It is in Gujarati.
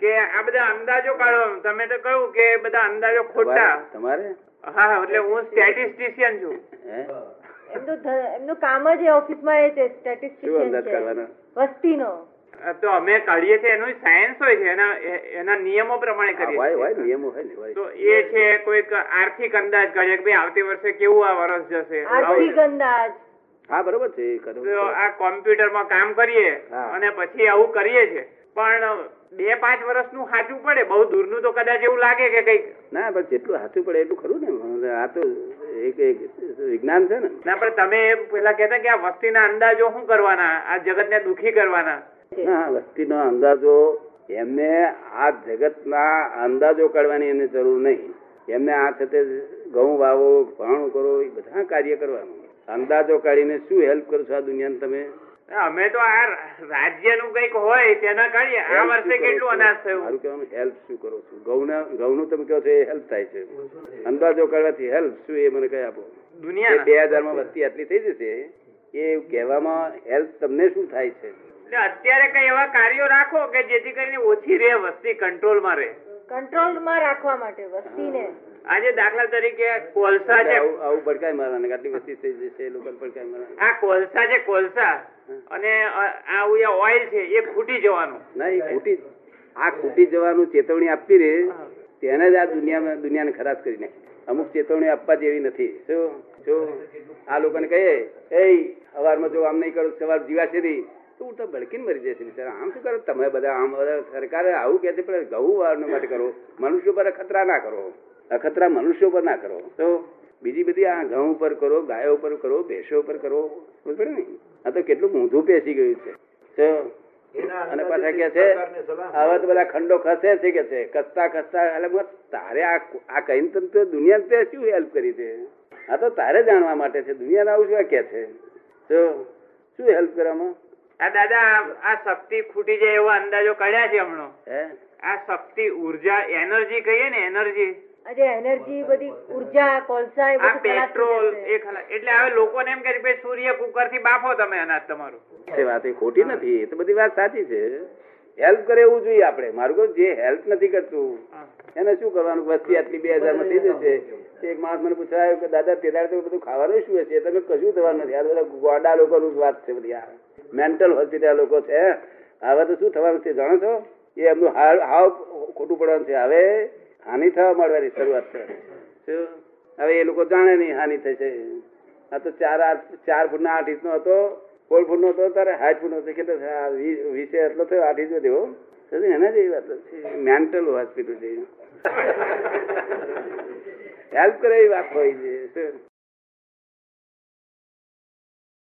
કે આ બધા અંદાજો કાઢો. તમે તો કહ્યું કે બધા અંદાજો ખોટા. તમારે? હા એટલે હું સ્ટેટિસ્ટિશિયન છું. એમનું કામ જ ઓફિસમાં એ છે સ્ટેટિસ્ટિશિયન છે. વસ્તીનો. તો અમે કાઢીએ છીએ એનું સાયન્સ હોય છે એના એના નિયમો પ્રમાણે કરીએ હોય છીએ. હોય નિયમો હોય તો એ છે કોઈક આર્થિક અંદાજ કાઢીએ કે ભાઈ આવતી વર્ષે કેવું આ વર્ષ જશે? આર્થિક અંદાજ. હા બરોબર છે આ કોમ્પ્યુટરમાં આ કોમ્પ્યુટરમાં કામ કરીએ અને પછી આવું કરીએ છીએ. પણ બે પાંચ વર્ષનું સાચું પડે. બહુ દૂરનું તો કદાચ એવું લાગે કે કંઈક. ના પણ જેટલું સાચું પડે એટલું ખરું ને. આ તો એક એક વિજ્ઞાન છે ને. ના પણ તમે પેલા કહેતા કે આ વસ્તીના અંદાજો શું કરવાના? આ જગતને દુખી કરવાના. હા વસ્તીનો અંદાજો એમને આ જગતના અંદાજો કાઢવાની એને જરૂર નહીં. એમને આ સાથે ઘઉં વાવો ભાણું કરો એ બધા કાર્ય કરવાનું. અંદાજો કાઢીને શું હેલ્પ કરશો આ દુનિયાને તમે? અમે તો આ રાજ્યનું કંઈક હોય તેના કાઢીએ આ વર્ષે કેટલું અનાજ થયું? મારું કહેવાનું હેલ્પ શું કરો છો? ઘઉંના ઘઉંનું તમે કહો છો એ હેલ્પ થાય છે. અંદાજો કરવાથી હેલ્પ શું એ મને કહી આપો. દુનિયા બે હજારમાં વસ્તી આટલી થઈ જશે એ કહેવામાં હેલ્પ તમને શું થાય છે? એટલે અત્યારે કઈ એવા કાર્યો રાખો કે જેથી કરીને ઓછી રહે વસ્તી કંટ્રોલમાં રહે. કંટ્રોલમાં રાખવા માટે વસ્તીને. આજે દાખલા તરીકે કોલસા છે આવું ભડકાય મારવાના આટલી વસ્તી થઈ જશે લોકો ભડકાય મારવાના આ કોલસા છે કોલસા અને અ, આ ઓઇલ છે એ ખૂટી જવાનું. નહીં ખૂટી આ ખૂટી જવાનું ચેતવણી આપવી રે તેને જ આ દુનિયામાં દુનિયાને ખરાબ કરી નાખી. અમુક ચેતવણી આપવા જેવી નથી. શું શું આ લોકોને કહીએ એ સવારમાં જો આમ નહીં કરો તો સવાર જીવાશે નહીં તો ઉલટા ભડકીને મરી જશે બિચારા. આમ શું કરો તમે બધા? આમ બધા સરકારે આવું કહે છે પણ ઘઉં માટે કરો. મનુષ્ય પર ખતરા ના કરો. અખતરા મનુષ્યો પર ના કરો. તો બીજી બધી આ ઘઉં ઉપર કરો ગાયો ઉપર કરો ભેંસો ઉપર કરો પડે ને? આ તો કેટલું ઊંધું પેસી ગયું છે. તો અને પાછા કે છે આવા તો બધા ખંડો ખસે છે કે છે કસતા ખસતા એટલે તારે આ આ કહીને તને તો દુનિયા તે શું હેલ્પ કરી છે આ તો તારે જાણવા માટે છે દુનિયાને આવું શું કે છે? તો શું હેલ્પ કરવામાં? આ દાદા આ- શક્તિ ખૂટી જાય એવા અંદાજો કાઢ્યા છે હમણાં. હે? આ શક્તિ ઊર્જા એનર્જી કહીએ ને એનર્જી આજે એનર્જી બધી ઊર્જા કોલસા એ બધું પેટ્રોલ એ ખલા એટલે હવે લોકોને એમ કે છે ભાઈ સૂર્ય કુકરથી બાફો તમે અનાજ તમારું. એ વાત એ ખોટી નથી એ તો બધી વાત સાચી છે. હેલ્પ કરે એવું જોઈએ આપણે. મારું કહું જે હેલ્પ નથી કરતું એને શું કરવાનું? વસ્તી આટલી બે હજારમાં થઈ જશે. એક માણસ મને પૂછાયું કે દાદા તે દાડે બધું ખાવાનું શું હશે? તમે કશું થવાનું નથી. આ બધા ગોડા લોકોનું વાત છે બધી. આ મેન્ટલ હોસ્પિટલ લોકો છે. હવે તો શું થવાનું છે જાણો છો? એ એમનું હાવ ખોટું પડવાનું છે. હવે હાનિ થવા મળવાની શરૂઆત છે હવે એ લોકો જાણે નહીં હાનિ થશે આ તો ચાર ચાર ચાર ફૂટના આઠ ઇંચનો હતો સોળ ફૂટનો હતો તારે હાથ ફૂટ નો હતો. કેટલો? વીસે એટલો થયો આઠ ઇંચનો થયો. એના જેવી વાત છે? મેન્ટલ હોસ્પિટલ છે. હેલ્પ કરે એવી વાત હોય છે.